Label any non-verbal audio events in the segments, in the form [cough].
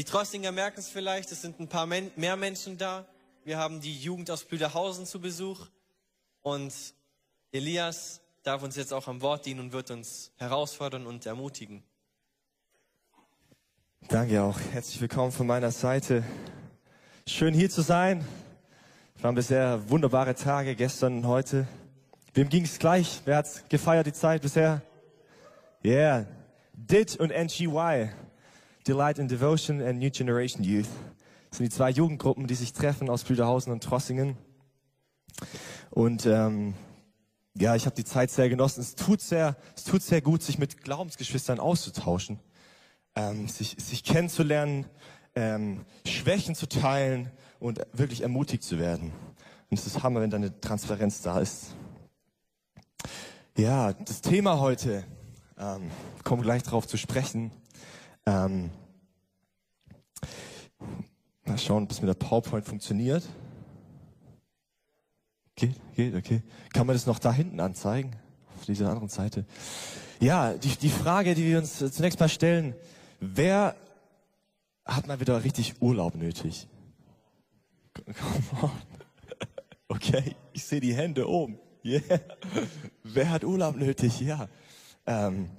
Die Trostinger merken es vielleicht, es sind ein paar mehr Menschen da. Wir haben die Jugend aus Blüderhausen zu Besuch. Und Elias darf uns jetzt auch am Wort dienen und wird uns herausfordern und ermutigen. Danke auch. Herzlich willkommen von meiner Seite. Schön hier zu sein. Es waren bisher wunderbare Tage, gestern und heute. Wem ging es gleich? Wer hat's gefeiert die Zeit bisher? Yeah. DIT und NGY. Delight in Devotion and New Generation Youth. Das sind die zwei Jugendgruppen, die sich treffen aus Blüderhausen und Trossingen. Und ähm, ja, ich habe die Zeit sehr genossen. Es tut sehr, es tut sehr gut, sich mit Glaubensgeschwistern auszutauschen, ähm, sich, sich kennenzulernen, ähm, Schwächen zu teilen und wirklich ermutigt zu werden. Und es ist Hammer, wenn da eine Transparenz da ist. Ja, das Thema heute, ähm, kommen gleich darauf zu sprechen. Ähm, mal schauen, ob es mit der PowerPoint funktioniert. Geht, geht, okay. Kann man das noch da hinten anzeigen? Auf dieser anderen Seite. Ja, die, die Frage, die wir uns zunächst mal stellen, wer hat mal wieder richtig Urlaub nötig? Come on. [laughs] Okay, ich sehe die Hände oben. Yeah. Wer hat Urlaub nötig? Ja. Ähm,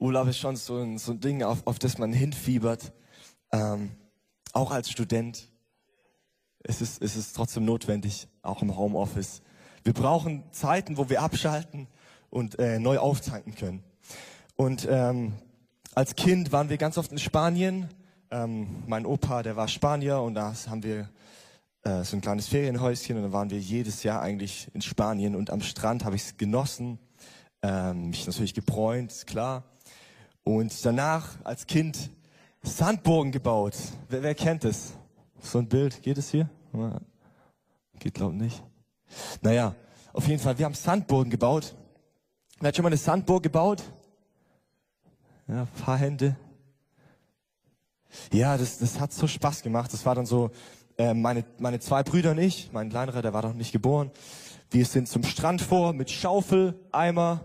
Urlaub ist schon so ein, so ein Ding, auf, auf das man hinfiebert. Ähm, auch als Student. Es ist, es ist trotzdem notwendig, auch im Homeoffice. Wir brauchen Zeiten, wo wir abschalten und äh, neu auftanken können. Und ähm, als Kind waren wir ganz oft in Spanien. Ähm, mein Opa, der war Spanier und da haben wir äh, so ein kleines Ferienhäuschen und dann waren wir jedes Jahr eigentlich in Spanien und am Strand habe ich es genossen, ähm, mich natürlich gebräunt, klar. Und danach als Kind Sandburgen gebaut. Wer, wer kennt es? So ein Bild, geht es hier? Geht glaub nicht. Naja, auf jeden Fall, wir haben Sandburgen gebaut. Wer hat schon mal eine Sandburg gebaut? Ja, paar Hände. Ja, das, das hat so Spaß gemacht. Das war dann so, äh, meine, meine zwei Brüder und ich, mein kleinerer, der war noch nicht geboren. Wir sind zum Strand vor mit Schaufel, Eimer,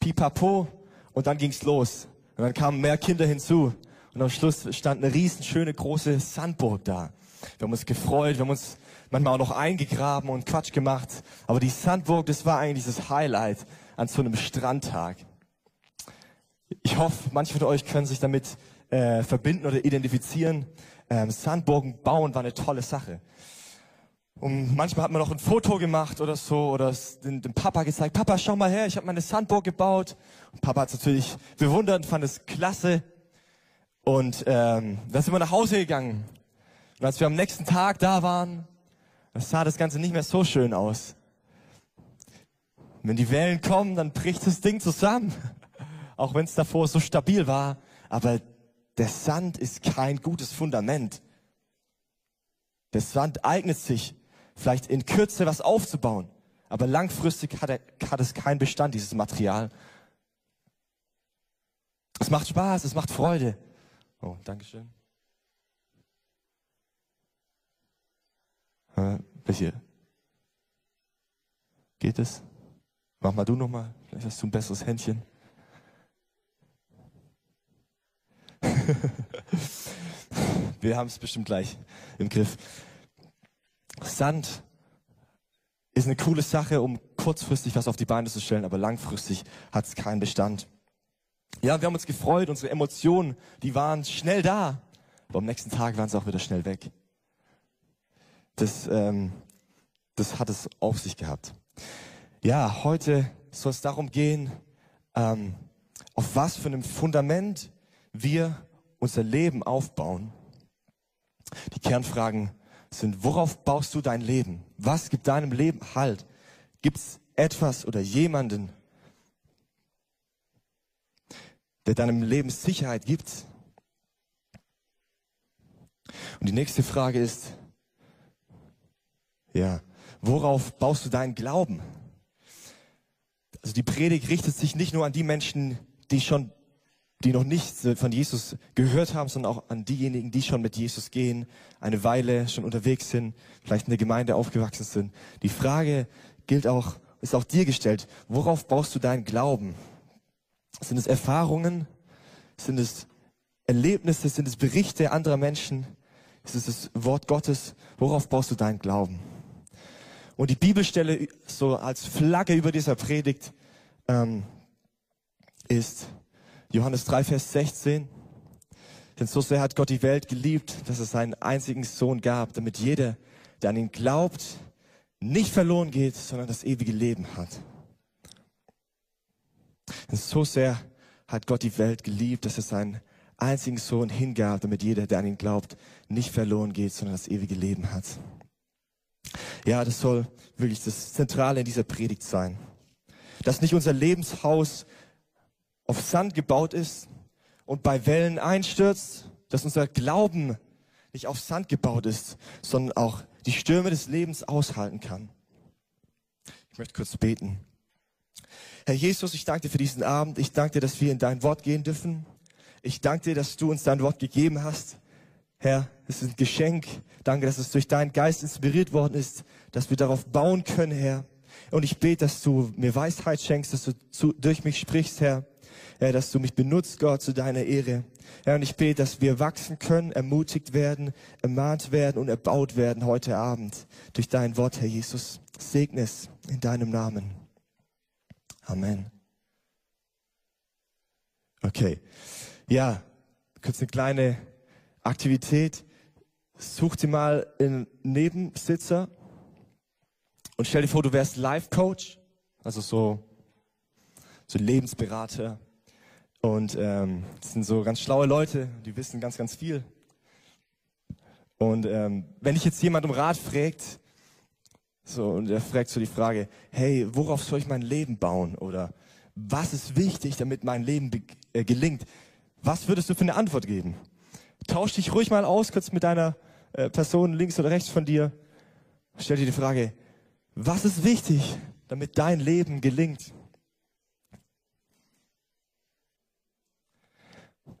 Pipapo und dann ging's los. Und dann kamen mehr Kinder hinzu. Und am Schluss stand eine riesen schöne große Sandburg da. Wir haben uns gefreut, wir haben uns manchmal auch noch eingegraben und Quatsch gemacht. Aber die Sandburg, das war eigentlich das Highlight an so einem Strandtag. Ich hoffe, manche von euch können sich damit äh, verbinden oder identifizieren. Ähm, Sandburgen bauen war eine tolle Sache. Und manchmal hat man noch ein Foto gemacht oder so oder dem, dem Papa gezeigt, Papa, schau mal her, ich habe meine Sandburg gebaut. Und Papa hat natürlich bewundert und fand es klasse. Und ähm, dann sind wir nach Hause gegangen. Und als wir am nächsten Tag da waren, sah das Ganze nicht mehr so schön aus. Wenn die Wellen kommen, dann bricht das Ding zusammen. [laughs] Auch wenn es davor so stabil war. Aber der Sand ist kein gutes Fundament. Der Sand eignet sich, vielleicht in Kürze was aufzubauen. Aber langfristig hat, er, hat es keinen Bestand, dieses Material. Es macht Spaß, es macht Freude. Oh, Dankeschön. Äh, welche? Geht es? Mach mal du nochmal. Vielleicht hast du ein besseres Händchen. [laughs] Wir haben es bestimmt gleich im Griff. Sand ist eine coole Sache, um kurzfristig was auf die Beine zu stellen, aber langfristig hat es keinen Bestand. Ja, wir haben uns gefreut, unsere Emotionen, die waren schnell da, aber am nächsten Tag waren sie auch wieder schnell weg. Das, ähm, das hat es auf sich gehabt. Ja, heute soll es darum gehen, ähm, auf was für einem Fundament wir unser Leben aufbauen. Die Kernfragen sind, worauf baust du dein Leben? Was gibt deinem Leben Halt? Gibt es etwas oder jemanden, der deinem Leben Sicherheit gibt? Und die nächste Frage ist, ja, worauf baust du deinen Glauben? Also die Predigt richtet sich nicht nur an die Menschen, die schon die noch nichts von Jesus gehört haben, sondern auch an diejenigen, die schon mit Jesus gehen, eine Weile schon unterwegs sind, vielleicht in der Gemeinde aufgewachsen sind. Die Frage gilt auch, ist auch dir gestellt. Worauf baust du deinen Glauben? Sind es Erfahrungen? Sind es Erlebnisse? Sind es Berichte anderer Menschen? Ist es das Wort Gottes? Worauf baust du deinen Glauben? Und die Bibelstelle so als Flagge über dieser Predigt ähm, ist Johannes 3, Vers 16. Denn so sehr hat Gott die Welt geliebt, dass es seinen einzigen Sohn gab, damit jeder, der an ihn glaubt, nicht verloren geht, sondern das ewige Leben hat. Denn so sehr hat Gott die Welt geliebt, dass es seinen einzigen Sohn hingab, damit jeder, der an ihn glaubt, nicht verloren geht, sondern das ewige Leben hat. Ja, das soll wirklich das Zentrale in dieser Predigt sein. Dass nicht unser Lebenshaus auf Sand gebaut ist und bei Wellen einstürzt, dass unser Glauben nicht auf Sand gebaut ist, sondern auch die Stürme des Lebens aushalten kann. Ich möchte kurz beten. Herr Jesus, ich danke dir für diesen Abend. Ich danke dir, dass wir in dein Wort gehen dürfen. Ich danke dir, dass du uns dein Wort gegeben hast. Herr, es ist ein Geschenk. Danke, dass es durch deinen Geist inspiriert worden ist, dass wir darauf bauen können, Herr. Und ich bete, dass du mir Weisheit schenkst, dass du zu, durch mich sprichst, Herr. Herr, dass du mich benutzt, Gott, zu deiner Ehre. Herr, und ich bete, dass wir wachsen können, ermutigt werden, ermahnt werden und erbaut werden heute Abend durch dein Wort, Herr Jesus. Segne es in deinem Namen. Amen. Okay. Ja, kurz eine kleine Aktivität. Such dir mal einen Nebensitzer und stell dir vor, du wärst Life-Coach, also so, so Lebensberater. Und ähm, das sind so ganz schlaue Leute, die wissen ganz, ganz viel. Und ähm, wenn dich jetzt jemand um Rat fragt, so, und er fragt so die Frage, hey, worauf soll ich mein Leben bauen? Oder was ist wichtig, damit mein Leben äh, gelingt? Was würdest du für eine Antwort geben? Tausch dich ruhig mal aus, kurz mit deiner äh, Person links oder rechts von dir. Stell dir die Frage, was ist wichtig, damit dein Leben gelingt?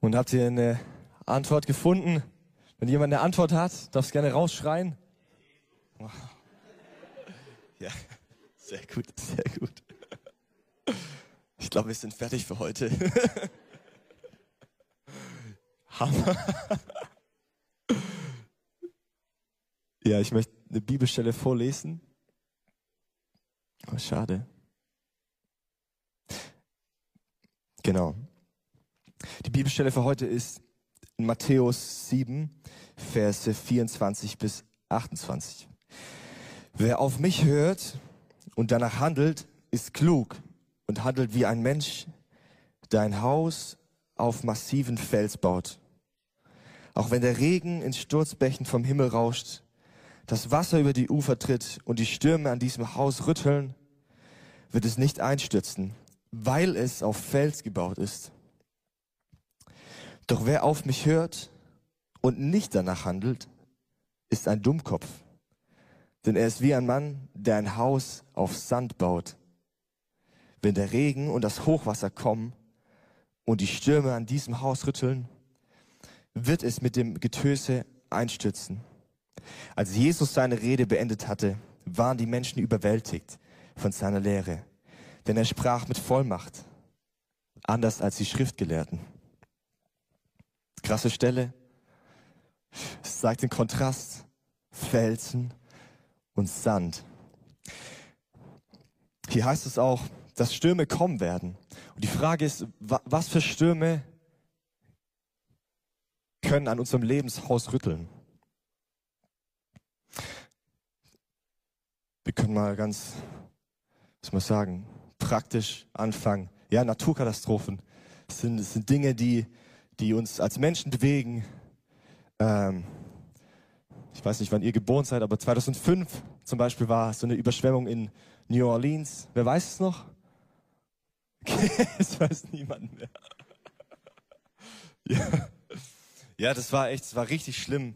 Und habt ihr eine Antwort gefunden? Wenn jemand eine Antwort hat, darfst gerne rausschreien. [laughs] Ja, sehr gut, sehr gut. Ich glaube, wir sind fertig für heute. [laughs] Hammer. Ja, ich möchte eine Bibelstelle vorlesen. Oh, schade. Genau. Die Bibelstelle für heute ist in Matthäus 7, Verse 24 bis 28. Wer auf mich hört und danach handelt, ist klug und handelt wie ein Mensch, der ein Haus auf massiven Fels baut. Auch wenn der Regen in Sturzbächen vom Himmel rauscht, das Wasser über die Ufer tritt und die Stürme an diesem Haus rütteln, wird es nicht einstürzen, weil es auf Fels gebaut ist. Doch wer auf mich hört und nicht danach handelt, ist ein Dummkopf denn er ist wie ein Mann, der ein Haus auf Sand baut. Wenn der Regen und das Hochwasser kommen und die Stürme an diesem Haus rütteln, wird es mit dem Getöse einstürzen. Als Jesus seine Rede beendet hatte, waren die Menschen überwältigt von seiner Lehre, denn er sprach mit Vollmacht, anders als die Schriftgelehrten. Krasse Stelle. Es zeigt den Kontrast. Felsen und Sand. Hier heißt es auch, dass Stürme kommen werden. Und die Frage ist, was für Stürme können an unserem Lebenshaus rütteln? Wir können mal ganz, was man sagen, praktisch anfangen. Ja, Naturkatastrophen sind, sind Dinge, die, die uns als Menschen bewegen. Ähm, ich weiß nicht, wann ihr geboren seid, aber 2005 zum Beispiel war so eine Überschwemmung in New Orleans. Wer weiß es noch? Okay, [laughs] es weiß niemand mehr. ja. ja, das war echt, das war richtig schlimm.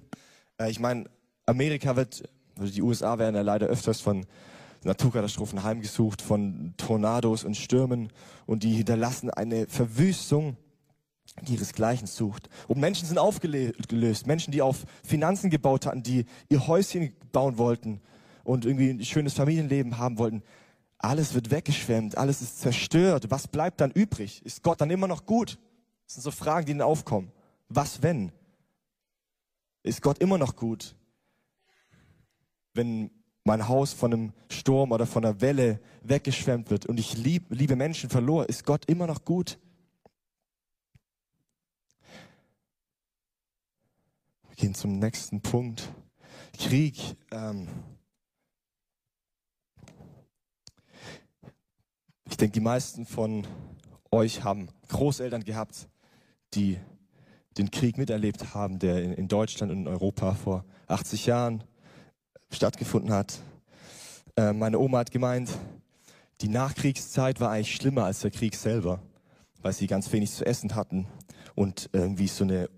Äh, ich meine, Amerika wird, also die USA werden ja leider öfters von Naturkatastrophen heimgesucht, von Tornados und Stürmen und die hinterlassen eine Verwüstung die ihresgleichen sucht. Und Menschen sind aufgelöst. Menschen, die auf Finanzen gebaut hatten, die ihr Häuschen bauen wollten und irgendwie ein schönes Familienleben haben wollten. Alles wird weggeschwemmt, alles ist zerstört. Was bleibt dann übrig? Ist Gott dann immer noch gut? Das sind so Fragen, die dann aufkommen. Was wenn? Ist Gott immer noch gut? Wenn mein Haus von einem Sturm oder von einer Welle weggeschwemmt wird und ich lieb, liebe Menschen verlor, ist Gott immer noch gut? Gehen zum nächsten Punkt. Krieg. Ähm ich denke, die meisten von euch haben Großeltern gehabt, die den Krieg miterlebt haben, der in, Deutschland und in Europa vor 80 Jahren stattgefunden hat. Äh, meine Oma hat gemeint, die Nachkriegszeit war eigentlich schlimmer als der Krieg selber, weil sie ganz wenig zu essen hatten und irgendwie so eine,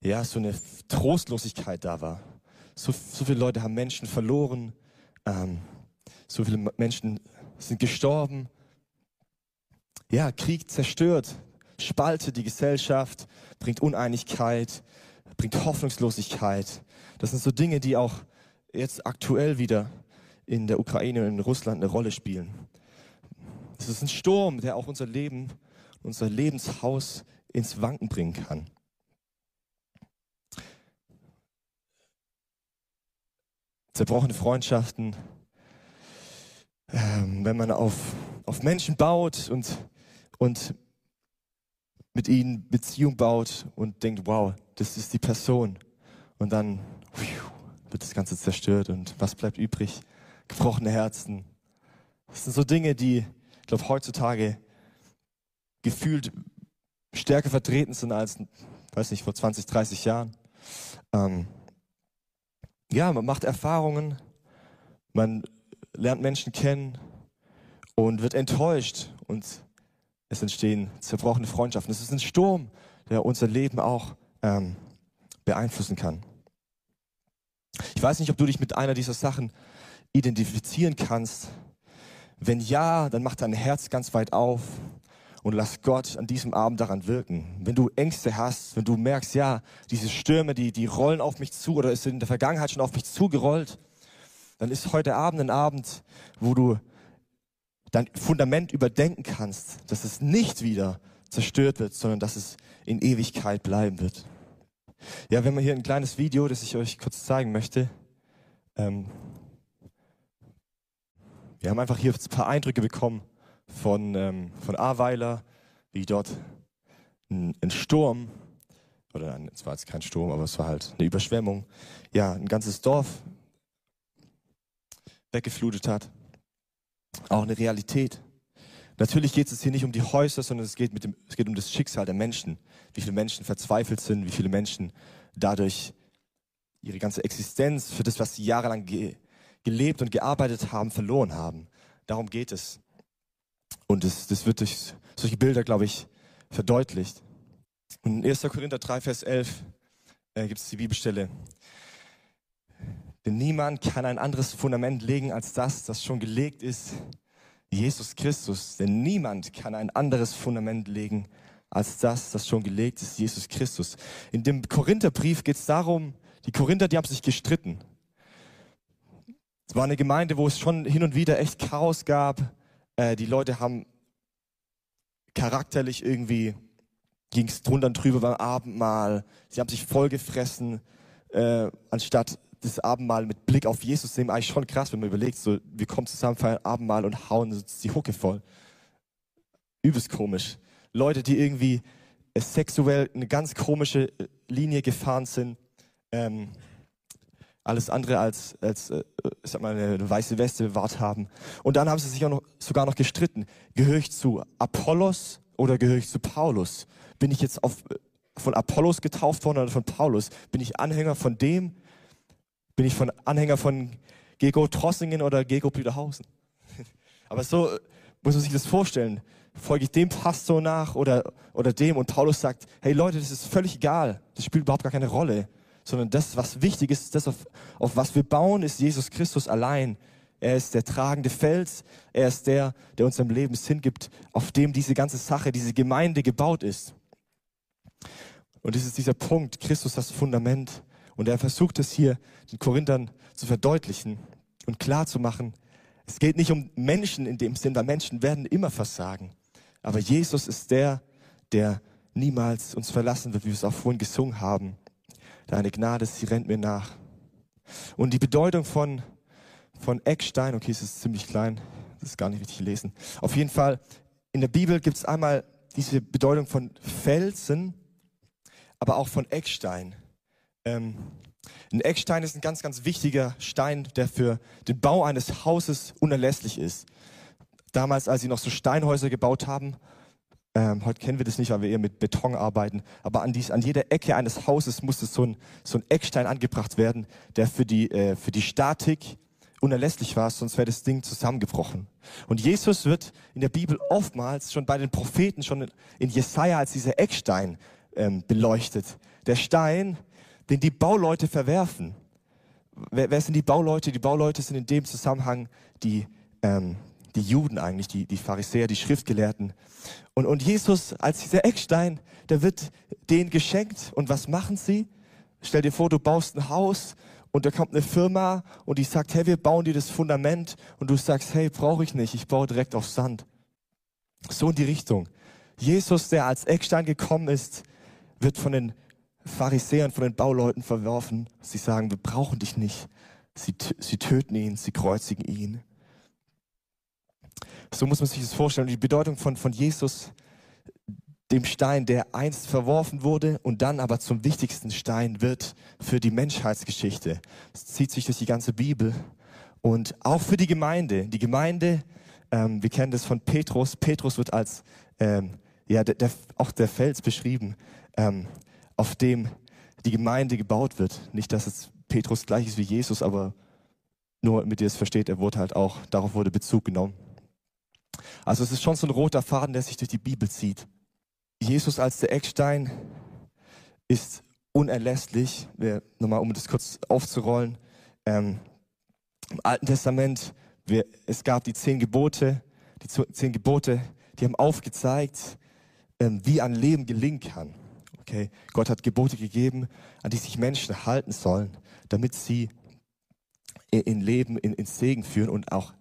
ja, so eine Trostlosigkeit da war. So, so viele Leute haben Menschen verloren, ähm, so viele Menschen sind gestorben. Ja, Krieg zerstört, spaltet die Gesellschaft, bringt Uneinigkeit, bringt Hoffnungslosigkeit. Das sind so Dinge, die auch jetzt aktuell wieder in der Ukraine und in Russland eine Rolle spielen. Es ist ein Sturm, der auch unser Leben, unser Lebenshaus ins Wanken bringen kann. Zerbrochene Freundschaften, ähm, wenn man auf, auf Menschen baut und, und mit ihnen Beziehung baut und denkt, wow, das ist die Person. Und dann wird das Ganze zerstört und was bleibt übrig? Gebrochene Herzen. Das sind so Dinge, die, ich glaube, heutzutage gefühlt stärker vertreten sind als, weiß nicht, vor 20, 30 Jahren. Ähm, ja, man macht Erfahrungen, man lernt Menschen kennen und wird enttäuscht und es entstehen zerbrochene Freundschaften. Es ist ein Sturm, der unser Leben auch ähm, beeinflussen kann. Ich weiß nicht, ob du dich mit einer dieser Sachen identifizieren kannst. Wenn ja, dann mach dein Herz ganz weit auf und lass Gott an diesem Abend daran wirken. Wenn du Ängste hast, wenn du merkst, ja, diese Stürme, die, die rollen auf mich zu oder ist in der Vergangenheit schon auf mich zugerollt, dann ist heute Abend ein Abend, wo du dein Fundament überdenken kannst, dass es nicht wieder zerstört wird, sondern dass es in Ewigkeit bleiben wird. Ja, wir haben hier ein kleines Video, das ich euch kurz zeigen möchte. Ähm wir haben einfach hier ein paar Eindrücke bekommen von, ähm, von Ahrweiler, wie dort ein, ein Sturm, oder ein, es war jetzt kein Sturm, aber es war halt eine Überschwemmung, ja, ein ganzes Dorf weggeflutet hat. Auch eine Realität. Natürlich geht es hier nicht um die Häuser, sondern es geht, mit dem, es geht um das Schicksal der Menschen. Wie viele Menschen verzweifelt sind, wie viele Menschen dadurch ihre ganze Existenz für das, was sie jahrelang ge gelebt und gearbeitet haben, verloren haben. Darum geht es. Und das, das wird durch solche Bilder, glaube ich, verdeutlicht. Und in 1. Korinther 3, Vers 11 äh, gibt es die Bibelstelle. Denn niemand kann ein anderes Fundament legen als das, das schon gelegt ist, Jesus Christus. Denn niemand kann ein anderes Fundament legen als das, das schon gelegt ist, Jesus Christus. In dem Korintherbrief geht es darum, die Korinther, die haben sich gestritten. Es war eine Gemeinde, wo es schon hin und wieder echt Chaos gab. Äh, die Leute haben charakterlich irgendwie ging es drunter und drüber beim Abendmahl. Sie haben sich vollgefressen, äh, anstatt das Abendmahl mit Blick auf Jesus nehmen, eigentlich schon krass, wenn man überlegt, so, wir kommen zusammen, feiern Abendmahl und hauen die Hucke voll. Übelst komisch. Leute, die irgendwie sexuell eine ganz komische Linie gefahren sind, ähm, alles andere als, als äh, ich sag mal, eine weiße Weste bewahrt haben. Und dann haben sie sich auch noch, sogar noch gestritten. Gehöre ich zu Apollos oder gehöre ich zu Paulus? Bin ich jetzt auf, von Apollos getauft worden oder von Paulus? Bin ich Anhänger von dem bin ich von Anhänger von Gego Trossingen oder Gego Blüderhausen. [laughs] Aber so muss man sich das vorstellen. Folge ich dem Pastor nach oder, oder dem? Und Paulus sagt, hey Leute, das ist völlig egal. Das spielt überhaupt gar keine Rolle. Sondern das, was wichtig ist, das, auf, auf was wir bauen, ist Jesus Christus allein. Er ist der tragende Fels. Er ist der, der uns im Leben Sinn gibt, auf dem diese ganze Sache, diese Gemeinde gebaut ist. Und das ist dieser Punkt, Christus das Fundament. Und er versucht es hier den Korinthern zu verdeutlichen und klar zu machen. Es geht nicht um Menschen in dem Sinn, weil Menschen werden immer versagen. Aber Jesus ist der, der niemals uns verlassen wird, wie wir es auch vorhin gesungen haben. Deine Gnade, sie rennt mir nach. Und die Bedeutung von, von Eckstein, okay, es ist ziemlich klein, das ist gar nicht richtig lesen. Auf jeden Fall, in der Bibel gibt es einmal diese Bedeutung von Felsen, aber auch von Eckstein. Ähm, ein Eckstein ist ein ganz, ganz wichtiger Stein, der für den Bau eines Hauses unerlässlich ist. Damals, als sie noch so Steinhäuser gebaut haben, ähm, heute kennen wir das nicht, weil wir eher mit Beton arbeiten, aber an, dies, an jeder Ecke eines Hauses musste so ein, so ein Eckstein angebracht werden, der für die, äh, für die Statik unerlässlich war, sonst wäre das Ding zusammengebrochen. Und Jesus wird in der Bibel oftmals schon bei den Propheten, schon in Jesaja als dieser Eckstein ähm, beleuchtet. Der Stein, den die Bauleute verwerfen. Wer, wer sind die Bauleute? Die Bauleute sind in dem Zusammenhang die, ähm, die Juden eigentlich, die, die Pharisäer, die Schriftgelehrten. Und, und Jesus als dieser Eckstein, der wird denen geschenkt. Und was machen sie? Stell dir vor, du baust ein Haus und da kommt eine Firma und die sagt, hey, wir bauen dir das Fundament und du sagst, hey, brauche ich nicht, ich baue direkt auf Sand. So in die Richtung. Jesus, der als Eckstein gekommen ist, wird von den Pharisäern, von den Bauleuten verworfen. Sie sagen, wir brauchen dich nicht. Sie, sie töten ihn, sie kreuzigen ihn. So muss man sich das vorstellen. Die Bedeutung von, von Jesus, dem Stein, der einst verworfen wurde und dann aber zum wichtigsten Stein wird für die Menschheitsgeschichte. Es zieht sich durch die ganze Bibel und auch für die Gemeinde. Die Gemeinde, ähm, wir kennen das von Petrus. Petrus wird als ähm, ja der, der, auch der Fels beschrieben, ähm, auf dem die Gemeinde gebaut wird. Nicht, dass es Petrus gleich ist wie Jesus, aber nur mit ihr es versteht, er wurde halt auch, darauf wurde Bezug genommen. Also es ist schon so ein roter Faden, der sich durch die Bibel zieht. Jesus als der Eckstein ist unerlässlich. Nochmal, um das kurz aufzurollen. Ähm, Im Alten Testament, wir, es gab die zehn Gebote. Die zehn Gebote, die haben aufgezeigt, ähm, wie ein Leben gelingen kann. Okay, Gott hat Gebote gegeben, an die sich Menschen halten sollen, damit sie in Leben, in, in Segen führen und auch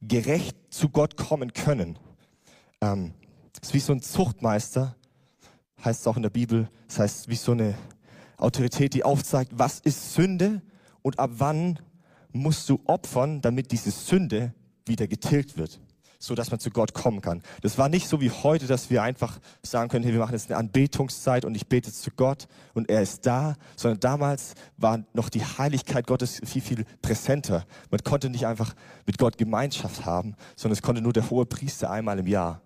gerecht zu Gott kommen können. Ähm, ist wie so ein Zuchtmeister, heißt es auch in der Bibel. Das heißt, wie so eine Autorität, die aufzeigt, was ist Sünde und ab wann musst du opfern, damit diese Sünde wieder getilgt wird so dass man zu Gott kommen kann. Das war nicht so wie heute, dass wir einfach sagen können, hey, wir machen jetzt eine Anbetungszeit und ich bete zu Gott und er ist da, sondern damals war noch die Heiligkeit Gottes viel, viel präsenter. Man konnte nicht einfach mit Gott Gemeinschaft haben, sondern es konnte nur der hohe Priester einmal im Jahr.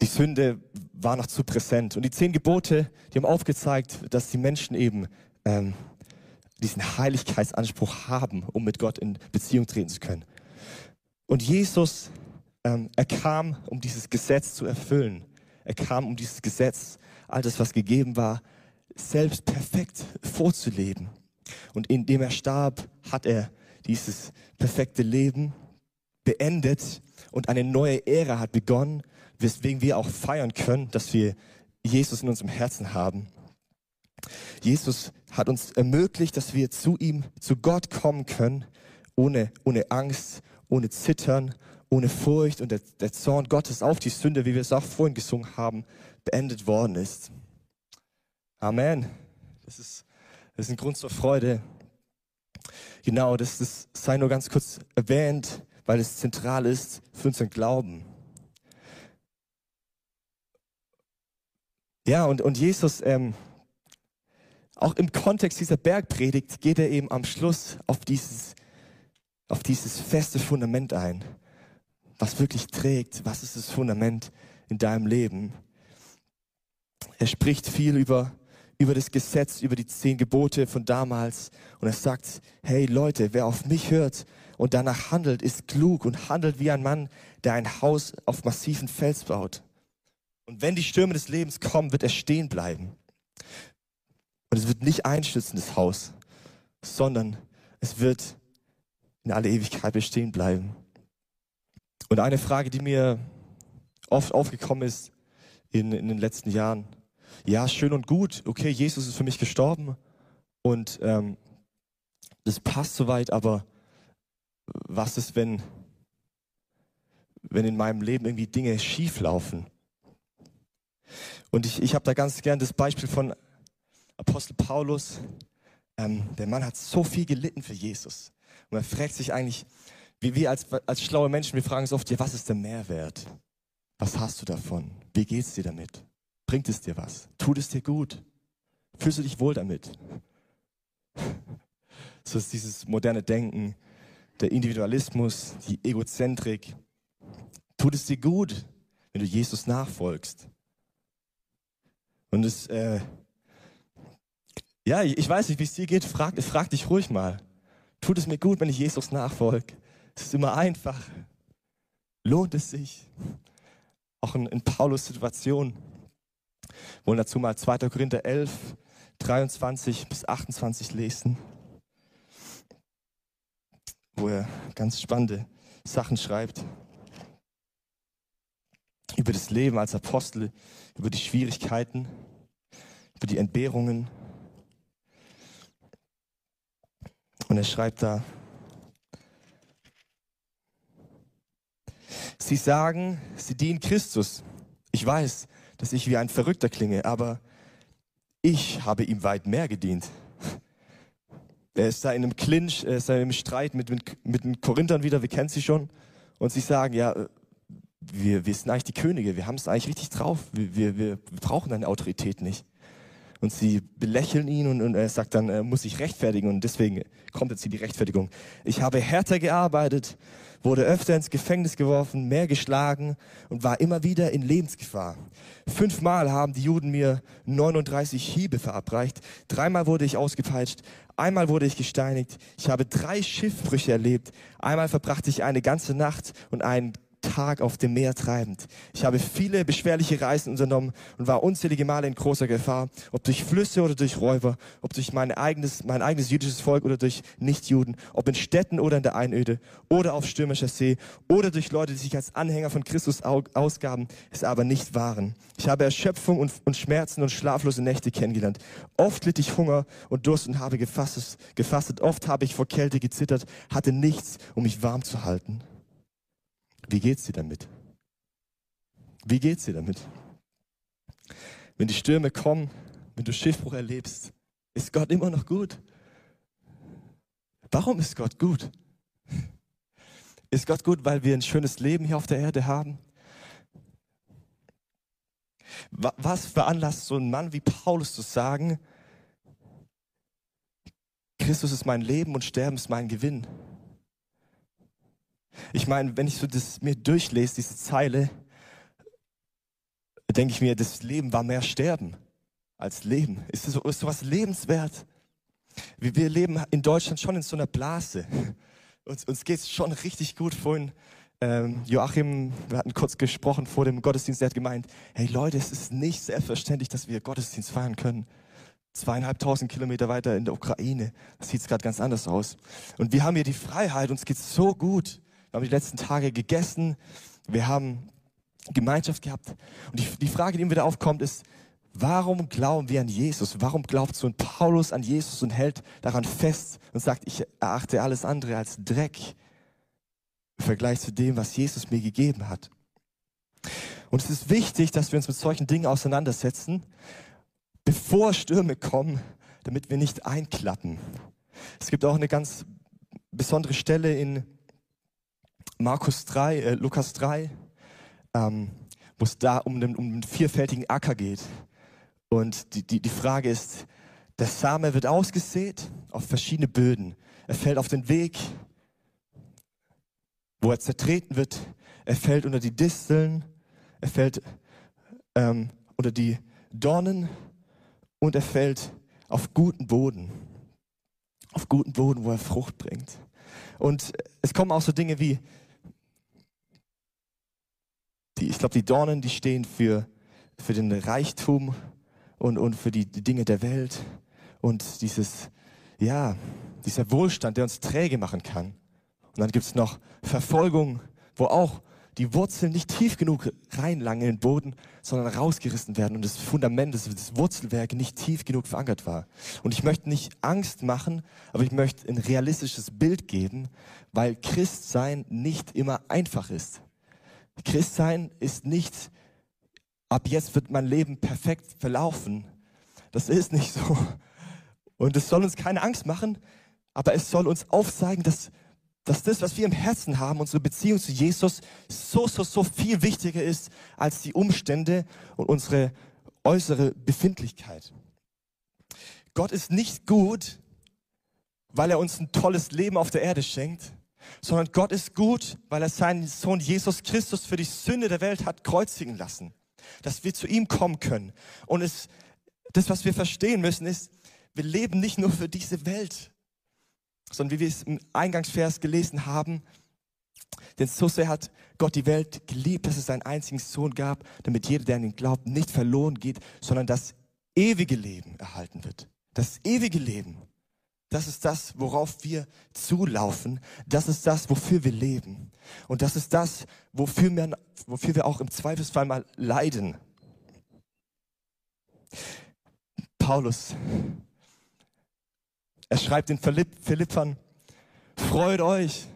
Die Sünde war noch zu präsent. Und die zehn Gebote, die haben aufgezeigt, dass die Menschen eben ähm, diesen Heiligkeitsanspruch haben, um mit Gott in Beziehung treten zu können. Und Jesus ähm, er kam, um dieses Gesetz zu erfüllen. Er kam, um dieses Gesetz, all das, was gegeben war, selbst perfekt vorzuleben. Und indem er starb, hat er dieses perfekte Leben beendet und eine neue Ära hat begonnen, weswegen wir auch feiern können, dass wir Jesus in unserem Herzen haben. Jesus hat uns ermöglicht, dass wir zu ihm, zu Gott kommen können, ohne, ohne Angst, ohne Zittern, ohne Furcht und der, der Zorn Gottes auf die Sünde, wie wir es auch vorhin gesungen haben, beendet worden ist. Amen. Das ist, das ist ein Grund zur Freude. Genau, das, das sei nur ganz kurz erwähnt, weil es zentral ist für unseren Glauben. Ja, und, und Jesus, ähm, auch im Kontext dieser Bergpredigt geht er eben am Schluss auf dieses, auf dieses feste Fundament ein was wirklich trägt, was ist das Fundament in deinem Leben. Er spricht viel über, über das Gesetz, über die zehn Gebote von damals und er sagt, hey Leute, wer auf mich hört und danach handelt, ist klug und handelt wie ein Mann, der ein Haus auf massiven Fels baut. Und wenn die Stürme des Lebens kommen, wird er stehen bleiben. Und es wird nicht einstürzen, das Haus, sondern es wird in alle Ewigkeit bestehen bleiben. Und eine Frage, die mir oft aufgekommen ist in, in den letzten Jahren, ja, schön und gut, okay, Jesus ist für mich gestorben und ähm, das passt soweit, aber was ist, wenn, wenn in meinem Leben irgendwie Dinge schief laufen? Und ich, ich habe da ganz gern das Beispiel von Apostel Paulus. Ähm, der Mann hat so viel gelitten für Jesus. Und er fragt sich eigentlich, wie wir als, als schlaue Menschen, wir fragen uns oft, ja, was ist der Mehrwert? Was hast du davon? Wie geht's dir damit? Bringt es dir was? Tut es dir gut? Fühlst du dich wohl damit? [laughs] So ist dieses moderne Denken, der Individualismus, die Egozentrik. Tut es dir gut, wenn du Jesus nachfolgst? Und es, äh, ja, ich weiß nicht, wie es dir geht. Frag, frag dich ruhig mal. Tut es mir gut, wenn ich Jesus nachfolge? Es ist immer einfach. Lohnt es sich? Auch in, in Paulus Situation. Wir wollen dazu mal 2. Korinther 11, 23 bis 28 lesen, wo er ganz spannende Sachen schreibt über das Leben als Apostel, über die Schwierigkeiten, über die Entbehrungen. Und er schreibt da, Sie sagen, sie dienen Christus. Ich weiß, dass ich wie ein Verrückter klinge, aber ich habe ihm weit mehr gedient. Er ist da in einem Clinch, er ist da im Streit mit, mit, mit den Korinthern wieder, wir kennen sie schon. Und sie sagen, ja, wir, wir sind eigentlich die Könige, wir haben es eigentlich richtig drauf, wir, wir, wir brauchen deine Autorität nicht. Und sie belächeln ihn und, und er sagt dann, er muss sich rechtfertigen und deswegen kommt jetzt hier die Rechtfertigung. Ich habe härter gearbeitet, wurde öfter ins Gefängnis geworfen, mehr geschlagen und war immer wieder in Lebensgefahr. Fünfmal haben die Juden mir 39 Hiebe verabreicht, dreimal wurde ich ausgepeitscht, einmal wurde ich gesteinigt, ich habe drei Schiffbrüche erlebt, einmal verbrachte ich eine ganze Nacht und einen Tag auf dem Meer treibend. Ich habe viele beschwerliche Reisen unternommen und war unzählige Male in großer Gefahr, ob durch Flüsse oder durch Räuber, ob durch mein eigenes, mein eigenes jüdisches Volk oder durch Nichtjuden, ob in Städten oder in der Einöde oder auf stürmischer See oder durch Leute, die sich als Anhänger von Christus ausgaben, es aber nicht waren. Ich habe Erschöpfung und, und Schmerzen und schlaflose Nächte kennengelernt. Oft litt ich Hunger und Durst und habe gefastet, gefastet. Oft habe ich vor Kälte gezittert, hatte nichts, um mich warm zu halten. Wie geht's dir damit? Wie geht's dir damit? Wenn die Stürme kommen, wenn du Schiffbruch erlebst, ist Gott immer noch gut? Warum ist Gott gut? Ist Gott gut, weil wir ein schönes Leben hier auf der Erde haben? Was veranlasst so ein Mann wie Paulus zu sagen, Christus ist mein Leben und Sterben ist mein Gewinn? Ich meine, wenn ich so das mir durchlese, diese Zeile, denke ich mir, das Leben war mehr Sterben als Leben. Ist, so, ist sowas lebenswert? Wir leben in Deutschland schon in so einer Blase. Uns, uns geht es schon richtig gut. Vorhin, ähm, Joachim, wir hatten kurz gesprochen vor dem Gottesdienst, der hat gemeint, hey Leute, es ist nicht selbstverständlich, dass wir Gottesdienst feiern können. Zweieinhalbtausend Kilometer weiter in der Ukraine. Das sieht gerade ganz anders aus. Und wir haben hier die Freiheit, uns geht so gut. Wir haben die letzten Tage gegessen. Wir haben Gemeinschaft gehabt. Und die, die Frage, die immer wieder aufkommt, ist, warum glauben wir an Jesus? Warum glaubt so ein Paulus an Jesus und hält daran fest und sagt, ich erachte alles andere als Dreck im Vergleich zu dem, was Jesus mir gegeben hat? Und es ist wichtig, dass wir uns mit solchen Dingen auseinandersetzen, bevor Stürme kommen, damit wir nicht einklappen. Es gibt auch eine ganz besondere Stelle in Markus 3, äh, Lukas 3, ähm, wo es da um den, um den vielfältigen Acker geht. Und die, die, die Frage ist, der Same wird ausgesät auf verschiedene Böden. Er fällt auf den Weg, wo er zertreten wird. Er fällt unter die Disteln, er fällt ähm, unter die Dornen und er fällt auf guten Boden. Auf guten Boden, wo er Frucht bringt. Und es kommen auch so Dinge wie die, ich glaube, die Dornen, die stehen für, für den Reichtum und, und für die, die Dinge der Welt und dieses, ja, dieser Wohlstand, der uns träge machen kann. Und dann gibt es noch Verfolgung, wo auch die Wurzeln nicht tief genug reinlangen in den Boden, sondern rausgerissen werden und das Fundament, das, Wurzelwerk nicht tief genug verankert war. Und ich möchte nicht Angst machen, aber ich möchte ein realistisches Bild geben, weil Christsein nicht immer einfach ist. Christsein ist nicht ab jetzt wird mein Leben perfekt verlaufen. Das ist nicht so. Und es soll uns keine Angst machen, aber es soll uns aufzeigen, dass, dass das, was wir im Herzen haben, unsere Beziehung zu Jesus, so, so, so viel wichtiger ist als die Umstände und unsere äußere Befindlichkeit. Gott ist nicht gut, weil er uns ein tolles Leben auf der Erde schenkt, sondern Gott ist gut, weil er seinen Sohn Jesus Christus für die Sünde der Welt hat kreuzigen lassen, dass wir zu ihm kommen können. Und es, das, was wir verstehen müssen, ist, wir leben nicht nur für diese Welt, sondern wie wir es im Eingangsvers gelesen haben, denn so sehr hat Gott die Welt geliebt, dass es seinen einzigen Sohn gab, damit jeder, der an ihn glaubt, nicht verloren geht, sondern das ewige Leben erhalten wird. Das ewige Leben. Das ist das, worauf wir zulaufen. Das ist das, wofür wir leben. Und das ist das, wofür wir, wofür wir auch im Zweifelsfall mal leiden. Paulus, er schreibt den Philippern, freut euch,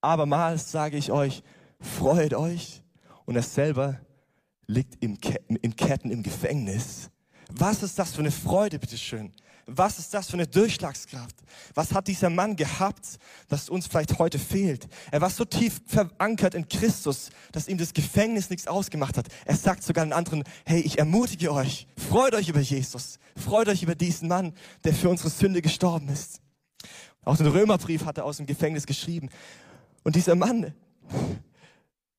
abermals sage ich euch, freut euch. Und er selber liegt in Ketten im Gefängnis. Was ist das für eine Freude, bitteschön? Was ist das für eine Durchschlagskraft? Was hat dieser Mann gehabt, das uns vielleicht heute fehlt? Er war so tief verankert in Christus, dass ihm das Gefängnis nichts ausgemacht hat. Er sagt sogar den anderen, hey, ich ermutige euch, freut euch über Jesus, freut euch über diesen Mann, der für unsere Sünde gestorben ist. Auch den Römerbrief hat er aus dem Gefängnis geschrieben. Und dieser Mann,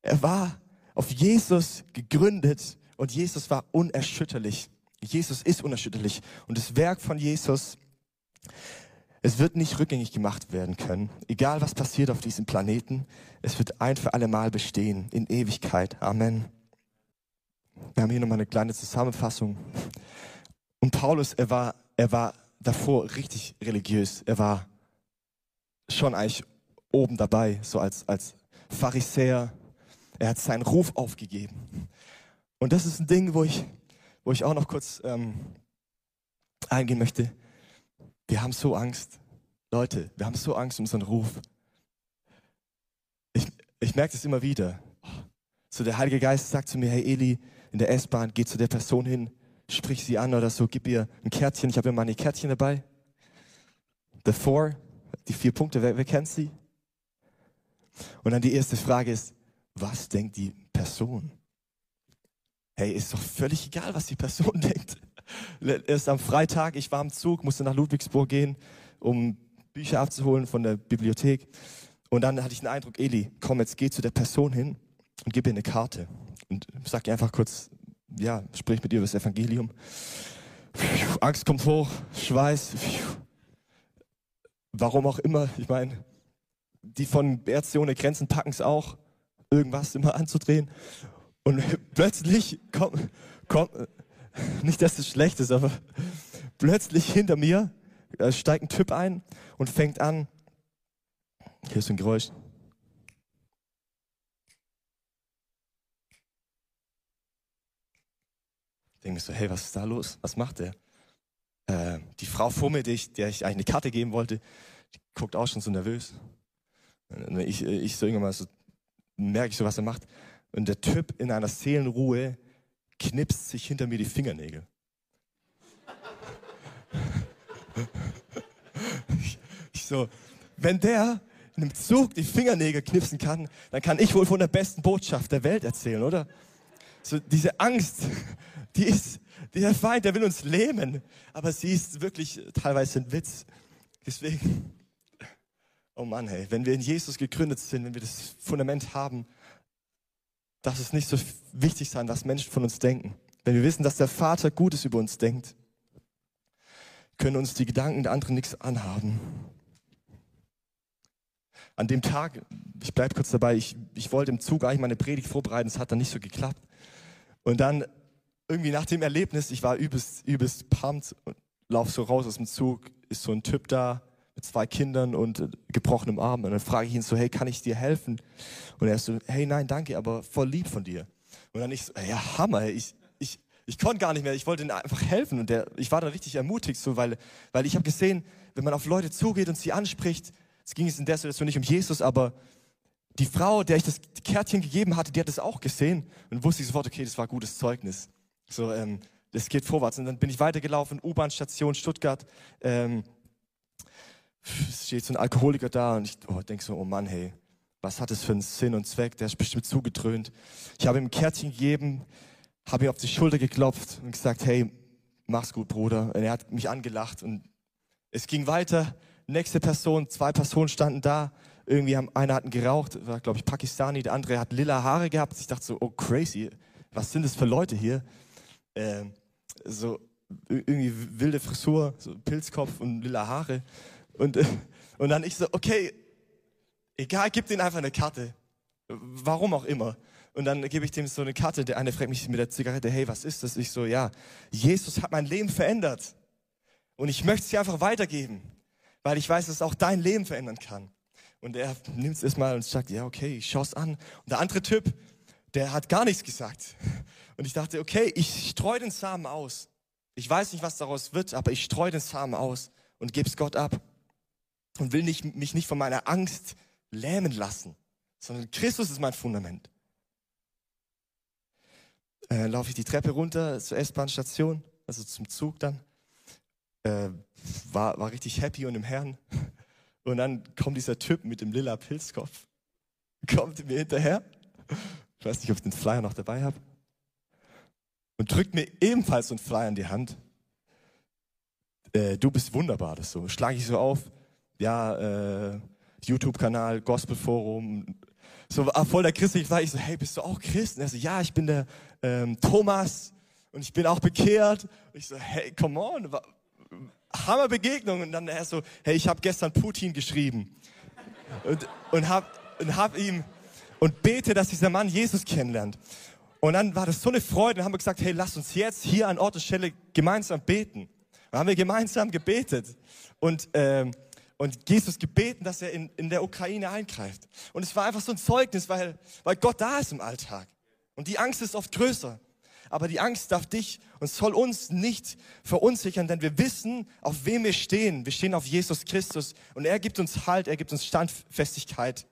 er war auf Jesus gegründet und Jesus war unerschütterlich. Jesus ist unerschütterlich. Und das Werk von Jesus, es wird nicht rückgängig gemacht werden können. Egal was passiert auf diesem Planeten, es wird ein für alle Mal bestehen in Ewigkeit. Amen. Wir haben hier nochmal eine kleine Zusammenfassung. Und Paulus, er war, er war davor richtig religiös. Er war schon eigentlich oben dabei, so als, als Pharisäer. Er hat seinen Ruf aufgegeben. Und das ist ein Ding, wo ich, wo ich auch noch kurz ähm, eingehen möchte. Wir haben so Angst. Leute, wir haben so Angst um unseren Ruf. Ich, ich merke das immer wieder. So der Heilige Geist sagt zu mir, hey Eli, in der S-Bahn, geh zu der Person hin, sprich sie an oder so, gib ihr ein Kärtchen. Ich habe immer meine Kärtchen dabei. The Four, die vier Punkte, wer, wer kennt sie? Und dann die erste Frage ist, was denkt die Person? Hey, ist doch völlig egal, was die Person [laughs] denkt. Erst am Freitag, ich war im Zug, musste nach Ludwigsburg gehen, um Bücher abzuholen von der Bibliothek. Und dann hatte ich den Eindruck, Eli, komm, jetzt geh zu der Person hin und gib ihr eine Karte. Und sag ihr einfach kurz, ja, sprich mit ihr über das Evangelium. Angst kommt hoch, Schweiß. Warum auch immer, ich meine, die von Ärzte ohne Grenzen packen es auch, irgendwas immer anzudrehen. Und plötzlich kommt, kommt, nicht, dass es schlecht ist, aber plötzlich hinter mir äh, steigt ein Typ ein und fängt an. Hier ist ein Geräusch. Ich denke so, hey, was ist da los? Was macht der? Äh, die Frau vor mir, der ich, der ich eigentlich eine Karte geben wollte, die guckt auch schon so nervös. Ich, ich so irgendwann mal so, merke ich so, was er macht. Und der Typ in einer Seelenruhe knipst sich hinter mir die Fingernägel. ich, ich so, wenn der in einem Zug die Fingernägel knipsen kann, dann kann ich wohl von der besten Botschaft der Welt erzählen, oder? So diese Angst, die ist, der Feind, der will uns lähmen, aber sie ist wirklich teilweise ein Witz. Deswegen, oh Mann, hey, wenn wir in Jesus gegründet sind, wenn wir das Fundament haben, darf es nicht so wichtig sein, was Menschen von uns denken. Wenn wir wissen, dass der Vater Gutes über uns denkt, können uns die Gedanken der anderen nichts anhaben. An dem Tag, ich bleibe kurz dabei, ich, ich wollte im Zug eigentlich meine Predigt vorbereiten, es hat dann nicht so geklappt. Und dann irgendwie nach dem Erlebnis, ich war übelst, übelst pumped und lauf so raus aus dem Zug, ist so ein Typ da, mit zwei Kindern und äh, gebrochenem Arm. Und dann frage ich ihn so, hey, kann ich dir helfen? Und er ist so, hey, nein, danke, aber voll lieb von dir. Und dann ich so, ja, Hammer, ich, ich, ich konnte gar nicht mehr, ich wollte ihm einfach helfen. Und der, ich war da richtig ermutigt, so, weil, weil ich habe gesehen, wenn man auf Leute zugeht und sie anspricht, es ging es in der Situation nicht um Jesus, aber die Frau, der ich das Kärtchen gegeben hatte, die hat es auch gesehen und wusste sofort, okay, das war gutes Zeugnis. So, ähm, das geht vorwärts. Und dann bin ich weitergelaufen, U-Bahn-Station Stuttgart. Ähm, steht so ein Alkoholiker da und ich oh, denke so, oh Mann, hey, was hat das für einen Sinn und Zweck? Der ist bestimmt zugedröhnt. Ich habe ihm ein Kärtchen gegeben, habe ihm auf die Schulter geklopft und gesagt, hey, mach's gut, Bruder. Und er hat mich angelacht und es ging weiter. Nächste Person, zwei Personen standen da. Irgendwie haben, einer hat geraucht, war glaube ich Pakistani, der andere hat lila Haare gehabt. Ich dachte so, oh crazy, was sind das für Leute hier? Ähm, so irgendwie wilde Frisur, so Pilzkopf und lila Haare. Und, [laughs] und dann ich so, okay, egal, gib denen einfach eine Karte. Warum auch immer. Und dann gebe ich dem so eine Karte. Der eine fragt mich mit der Zigarette, hey, was ist das? Ich so, ja, Jesus hat mein Leben verändert. Und ich möchte es dir einfach weitergeben, weil ich weiß, dass auch dein Leben verändern kann. Und er nimmt es erstmal und sagt, ja, okay, ich schaue es an. Und der andere Typ, der hat gar nichts gesagt. Und ich dachte, okay, ich streue den Samen aus. Ich weiß nicht, was daraus wird, aber ich streue den Samen aus und gebe es Gott ab. Und will nicht, mich nicht von meiner Angst lähmen lassen, sondern Christus ist mein Fundament. Äh, laufe ich die Treppe runter zur S-Bahn-Station, also zum Zug dann. Äh, war, war richtig happy und im Herrn. [laughs] Und dann kommt dieser Typ mit dem lila Pilzkopf, kommt mir hinterher. Ich weiß nicht, ob ich den Flyer noch dabei habe. Und drückt mir ebenfalls so einen Flyer in die Hand. Äh, du bist wunderbar, das so. Schlage ich so auf. Ja, äh, YouTube-Kanal, Gospelforum, so ah, voll der christliche war ich so, hey, bist du auch Christ? Und er so, ja, ich bin der ähm, Thomas und ich bin auch bekehrt. Und ich so, hey, come on, Hammer Begegnung. Und dann er so, hey, ich habe gestern Putin geschrieben und, und hab, und hab ihm und bete, dass dieser Mann Jesus kennenlernt. Und dann war das so eine Freude. Dann haben wir gesagt, hey, lass uns jetzt hier an Ort und Stelle gemeinsam beten. Dann haben wir gemeinsam gebetet. Und ähm, und Jesus gebeten, dass er in, in der Ukraine eingreift. Und es war einfach so ein Zeugnis, weil, weil Gott da ist im Alltag. Und die Angst ist oft größer. Aber die Angst darf dich und soll uns nicht verunsichern, denn wir wissen, auf wem wir stehen. Wir stehen auf Jesus Christus und er gibt uns Halt, er gibt uns Standfestigkeit.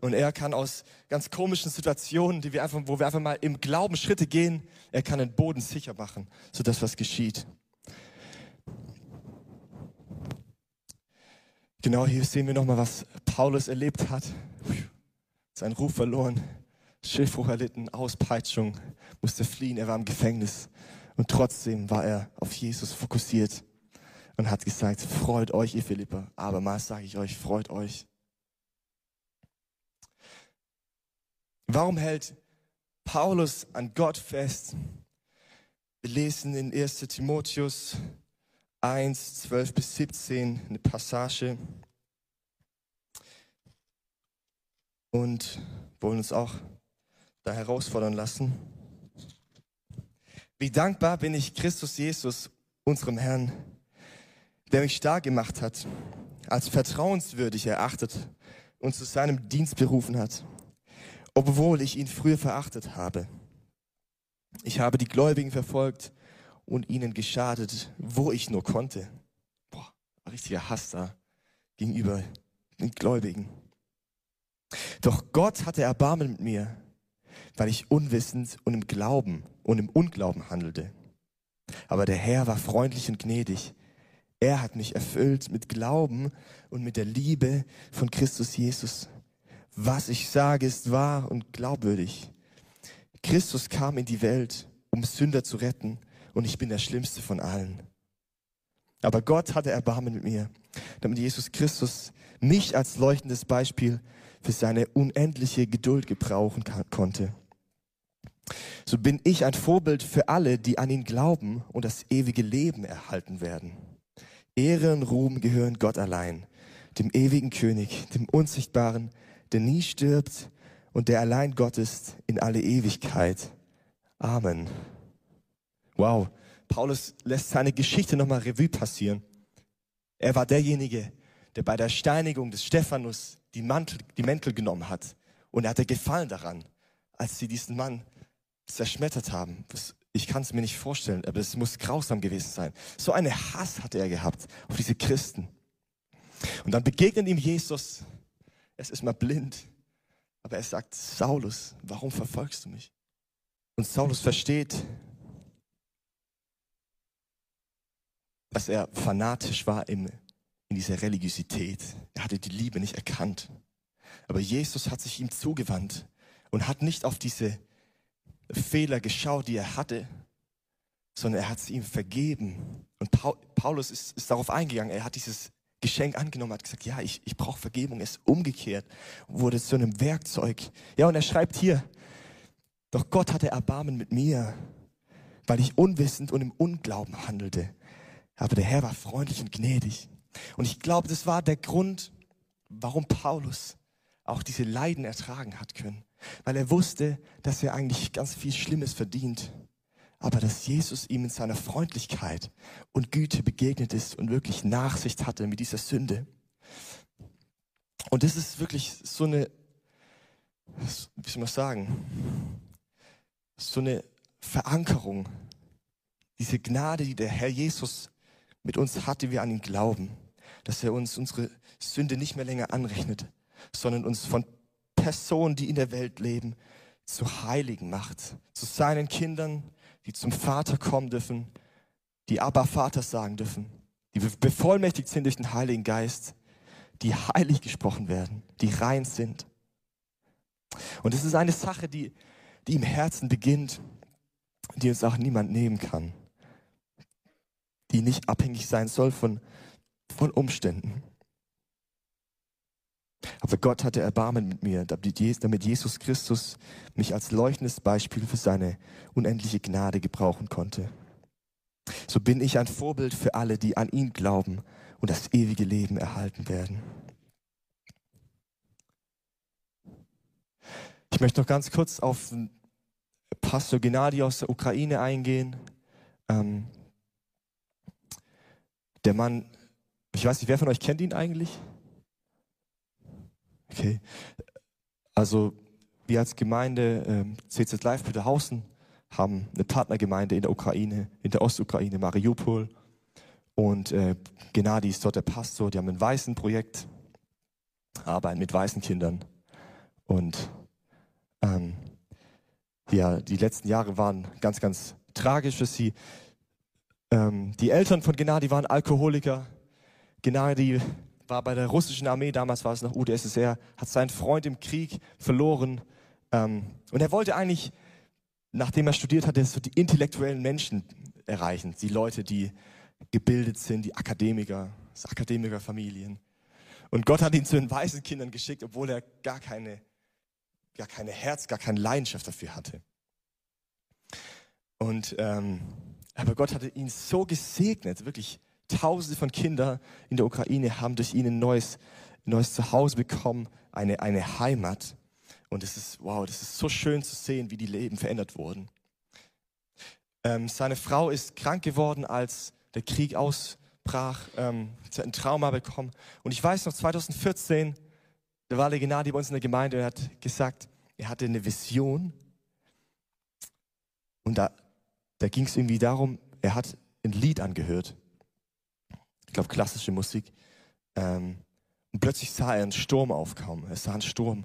Und er kann aus ganz komischen Situationen, die wir einfach, wo wir einfach mal im Glauben Schritte gehen, er kann den Boden sicher machen, sodass was geschieht. Genau hier sehen wir nochmal, was Paulus erlebt hat. Sein Ruf verloren, Schiffbruch erlitten, Auspeitschung, musste fliehen, er war im Gefängnis. Und trotzdem war er auf Jesus fokussiert und hat gesagt, freut euch, ihr Philipper. Abermals sage ich euch, freut euch. Warum hält Paulus an Gott fest? Wir lesen in 1 Timotheus 1, 12 bis 17, eine Passage. Und wollen uns auch da herausfordern lassen. Wie dankbar bin ich Christus Jesus, unserem Herrn, der mich stark gemacht hat, als vertrauenswürdig erachtet und zu seinem Dienst berufen hat, obwohl ich ihn früher verachtet habe. Ich habe die Gläubigen verfolgt und ihnen geschadet, wo ich nur konnte. Boah, richtiger Hass da gegenüber den Gläubigen. Doch Gott hatte Erbarmen mit mir, weil ich unwissend und im Glauben und im Unglauben handelte. Aber der Herr war freundlich und gnädig. Er hat mich erfüllt mit Glauben und mit der Liebe von Christus Jesus. Was ich sage, ist wahr und glaubwürdig. Christus kam in die Welt, um Sünder zu retten und ich bin der Schlimmste von allen. Aber Gott hatte Erbarmen mit mir, damit Jesus Christus mich als leuchtendes Beispiel für seine unendliche Geduld gebrauchen konnte. So bin ich ein Vorbild für alle, die an ihn glauben und das ewige Leben erhalten werden. Ehre und Ruhm gehören Gott allein, dem ewigen König, dem Unsichtbaren, der nie stirbt und der allein Gott ist in alle Ewigkeit. Amen. Wow, Paulus lässt seine Geschichte nochmal Revue passieren. Er war derjenige, der bei der Steinigung des Stephanus die, Mantel, die Mäntel genommen hat. Und er hatte Gefallen daran, als sie diesen Mann zerschmettert haben. Ich kann es mir nicht vorstellen, aber es muss grausam gewesen sein. So eine Hass hatte er gehabt auf diese Christen. Und dann begegnet ihm Jesus. Er ist mal blind, aber er sagt, Saulus, warum verfolgst du mich? Und Saulus versteht, dass er fanatisch war im, in dieser Religiosität. Er hatte die Liebe nicht erkannt. Aber Jesus hat sich ihm zugewandt und hat nicht auf diese Fehler geschaut, die er hatte, sondern er hat sie ihm vergeben. Und Paulus ist, ist darauf eingegangen. Er hat dieses Geschenk angenommen, hat gesagt, ja, ich, ich brauche Vergebung, er ist umgekehrt, wurde zu einem Werkzeug. Ja, und er schreibt hier, doch Gott hatte Erbarmen mit mir, weil ich unwissend und im Unglauben handelte. Aber der Herr war freundlich und gnädig. Und ich glaube, das war der Grund, warum Paulus auch diese Leiden ertragen hat können. Weil er wusste, dass er eigentlich ganz viel Schlimmes verdient. Aber dass Jesus ihm in seiner Freundlichkeit und Güte begegnet ist und wirklich Nachsicht hatte mit dieser Sünde. Und das ist wirklich so eine, wie soll man sagen, so eine Verankerung, diese Gnade, die der Herr Jesus mit uns hat, die wir an ihn glauben, dass er uns unsere Sünde nicht mehr länger anrechnet, sondern uns von Personen, die in der Welt leben, zu Heiligen macht, zu seinen Kindern, die zum Vater kommen dürfen, die aber Vater sagen dürfen, die bevollmächtigt sind durch den Heiligen Geist, die heilig gesprochen werden, die rein sind. Und es ist eine Sache, die, die im Herzen beginnt, die uns auch niemand nehmen kann, die nicht abhängig sein soll von, von Umständen. Aber Gott hatte Erbarmen mit mir, damit Jesus Christus mich als leuchtendes Beispiel für seine unendliche Gnade gebrauchen konnte. So bin ich ein Vorbild für alle, die an ihn glauben und das ewige Leben erhalten werden. Ich möchte noch ganz kurz auf Pastor Gennady aus der Ukraine eingehen. Ähm, der Mann, ich weiß nicht, wer von euch kennt ihn eigentlich? Okay. Also wir als Gemeinde ähm, CZ Live Peterhausen haben eine Partnergemeinde in der Ukraine, in der Ostukraine, Mariupol. Und äh, Gennady ist dort der Pastor. Die haben ein weißen Projekt, arbeiten mit weißen Kindern. Und ähm, ja, die letzten Jahre waren ganz, ganz tragisch für sie. Ähm, die Eltern von Gennady waren Alkoholiker. Gennady war bei der russischen Armee, damals war es noch UdSSR, hat seinen Freund im Krieg verloren. Ähm, und er wollte eigentlich, nachdem er studiert hatte, so die intellektuellen Menschen erreichen. Die Leute, die gebildet sind, die Akademiker, Akademikerfamilien. Und Gott hat ihn zu den weißen Kindern geschickt, obwohl er gar keine, gar keine Herz, gar keine Leidenschaft dafür hatte. Und ähm, aber Gott hatte ihn so gesegnet, wirklich Tausende von Kindern in der Ukraine haben durch ihn ein neues, neues Zuhause bekommen, eine, eine Heimat. Und es ist, wow, das ist so schön zu sehen, wie die Leben verändert wurden. Ähm, seine Frau ist krank geworden, als der Krieg ausbrach. Ähm, hat ein Trauma bekommen. Und ich weiß noch, 2014, da war der Gennady bei uns in der Gemeinde und hat gesagt, er hatte eine Vision. Und da, da ging es irgendwie darum, er hat ein Lied angehört ich glaube klassische Musik. Ähm, und plötzlich sah er einen Sturm aufkommen. Er sah einen Sturm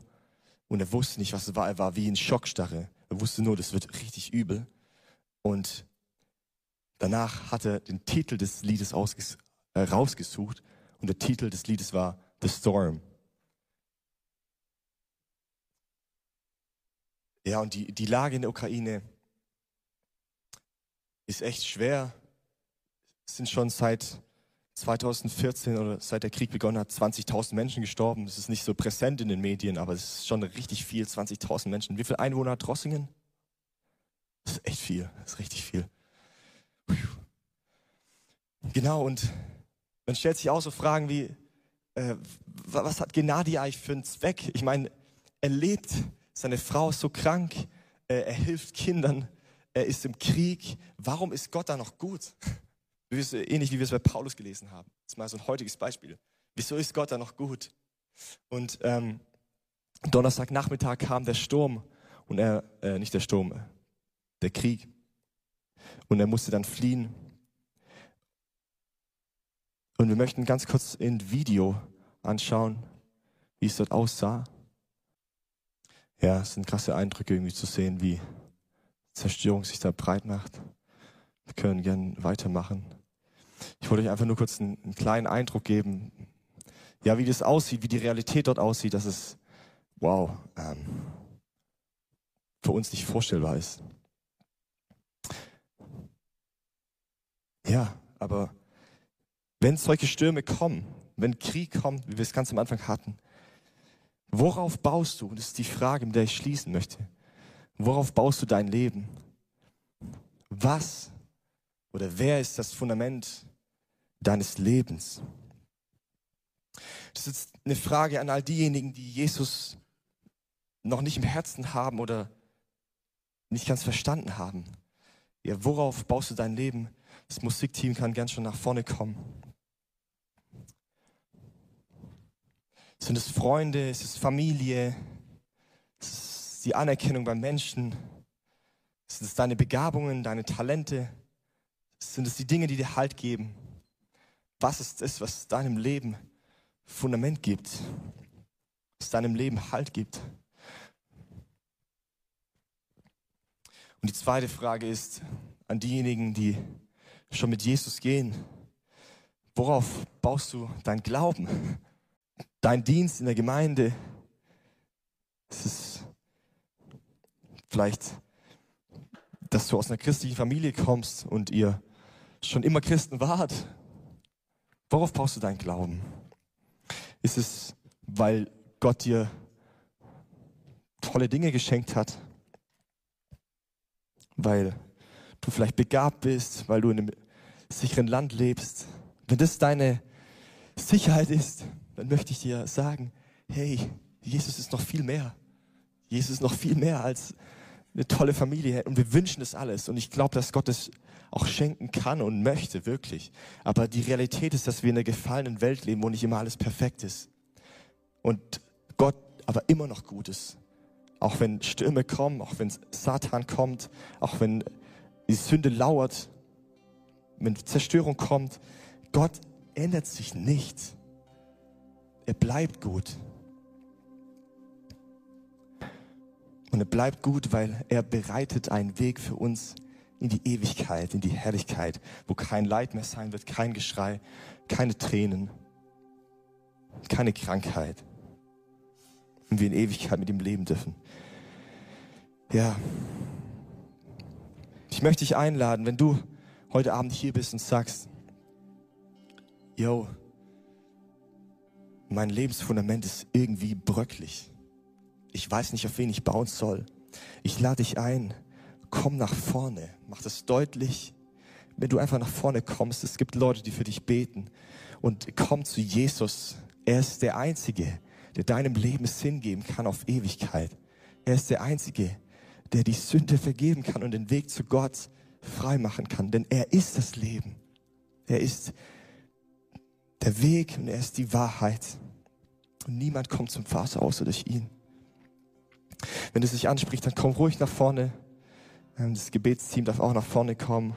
und er wusste nicht, was es war. Er war wie in Schockstarre. Er wusste nur, das wird richtig übel. Und danach hat er den Titel des Liedes äh, rausgesucht und der Titel des Liedes war The Storm. Ja, und die, die Lage in der Ukraine ist echt schwer. Es sind schon seit 2014 oder seit der Krieg begonnen hat, 20.000 Menschen gestorben. Das ist nicht so präsent in den Medien, aber es ist schon richtig viel, 20.000 Menschen. Wie viele Einwohner hat Drossingen? Das ist echt viel, das ist richtig viel. Genau, und dann stellt sich auch so Fragen wie, äh, was hat Gennady eigentlich für einen Zweck? Ich meine, er lebt, seine Frau ist so krank, äh, er hilft Kindern, er ist im Krieg. Warum ist Gott da noch gut? [laughs] Ähnlich wie wir es bei Paulus gelesen haben. Das ist mal so ein heutiges Beispiel. Wieso ist Gott da noch gut? Und ähm, Donnerstagnachmittag kam der Sturm und er, äh, nicht der Sturm, der Krieg. Und er musste dann fliehen. Und wir möchten ganz kurz ein Video anschauen, wie es dort aussah. Ja, es sind krasse Eindrücke irgendwie zu sehen, wie Zerstörung sich da breit macht. Wir können gern weitermachen. Ich wollte euch einfach nur kurz einen, einen kleinen Eindruck geben, ja, wie das aussieht, wie die Realität dort aussieht, dass es, wow, ähm, für uns nicht vorstellbar ist. Ja, aber wenn solche Stürme kommen, wenn Krieg kommt, wie wir es ganz am Anfang hatten, worauf baust du? Das ist die Frage, mit der ich schließen möchte. Worauf baust du dein Leben? Was oder wer ist das Fundament deines Lebens? Das ist eine Frage an all diejenigen, die Jesus noch nicht im Herzen haben oder nicht ganz verstanden haben. Ja, worauf baust du dein Leben? Das Musikteam kann gern schon nach vorne kommen. Sind es Freunde? Ist es Familie? Ist es die Anerkennung beim Menschen? Sind es deine Begabungen, deine Talente? Sind es die Dinge, die dir Halt geben? Was ist es, was deinem Leben Fundament gibt? Was deinem Leben Halt gibt? Und die zweite Frage ist an diejenigen, die schon mit Jesus gehen. Worauf baust du dein Glauben? Dein Dienst in der Gemeinde? Es ist vielleicht, dass du aus einer christlichen Familie kommst und ihr schon immer Christen wart. Worauf baust du deinen Glauben? Ist es, weil Gott dir tolle Dinge geschenkt hat? Weil du vielleicht begabt bist, weil du in einem sicheren Land lebst? Wenn das deine Sicherheit ist, dann möchte ich dir sagen, hey, Jesus ist noch viel mehr. Jesus ist noch viel mehr als eine tolle Familie und wir wünschen das alles und ich glaube, dass Gott es auch schenken kann und möchte, wirklich. Aber die Realität ist, dass wir in einer gefallenen Welt leben, wo nicht immer alles perfekt ist. Und Gott aber immer noch gut ist. Auch wenn Stürme kommen, auch wenn Satan kommt, auch wenn die Sünde lauert, wenn Zerstörung kommt, Gott ändert sich nicht. Er bleibt gut. Und er bleibt gut, weil er bereitet einen Weg für uns in die Ewigkeit, in die Herrlichkeit, wo kein Leid mehr sein wird, kein Geschrei, keine Tränen, keine Krankheit. Und wir in Ewigkeit mit ihm leben dürfen. Ja. Ich möchte dich einladen, wenn du heute Abend hier bist und sagst, yo, mein Lebensfundament ist irgendwie bröcklich. Ich weiß nicht, auf wen ich bauen soll. Ich lade dich ein, komm nach vorne, mach das deutlich. Wenn du einfach nach vorne kommst, es gibt Leute, die für dich beten. Und komm zu Jesus. Er ist der Einzige, der deinem Leben Sinn geben kann auf Ewigkeit. Er ist der Einzige, der die Sünde vergeben kann und den Weg zu Gott frei machen kann. Denn er ist das Leben. Er ist der Weg und er ist die Wahrheit. Und niemand kommt zum Vater außer durch ihn. Wenn es sich anspricht, dann komm ruhig nach vorne. Ähm, das Gebetsteam darf auch nach vorne kommen.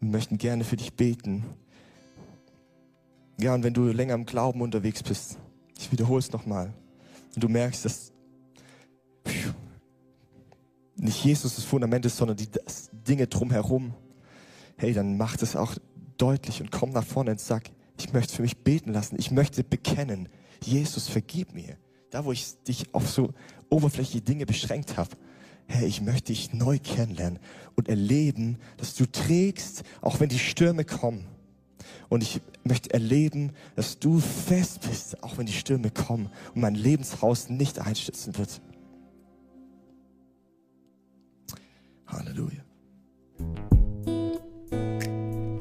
Wir möchten gerne für dich beten. Ja, und wenn du länger im Glauben unterwegs bist, ich wiederhole es nochmal, und du merkst, dass nicht Jesus das Fundament ist, sondern die Dinge drumherum, hey, dann mach das auch deutlich und komm nach vorne und sag, ich möchte für mich beten lassen, ich möchte bekennen, Jesus, vergib mir. Da, wo ich dich auf so oberflächliche Dinge beschränkt habe. Herr, ich möchte dich neu kennenlernen und erleben, dass du trägst, auch wenn die Stürme kommen. Und ich möchte erleben, dass du fest bist, auch wenn die Stürme kommen und mein Lebenshaus nicht einstürzen wird. Halleluja.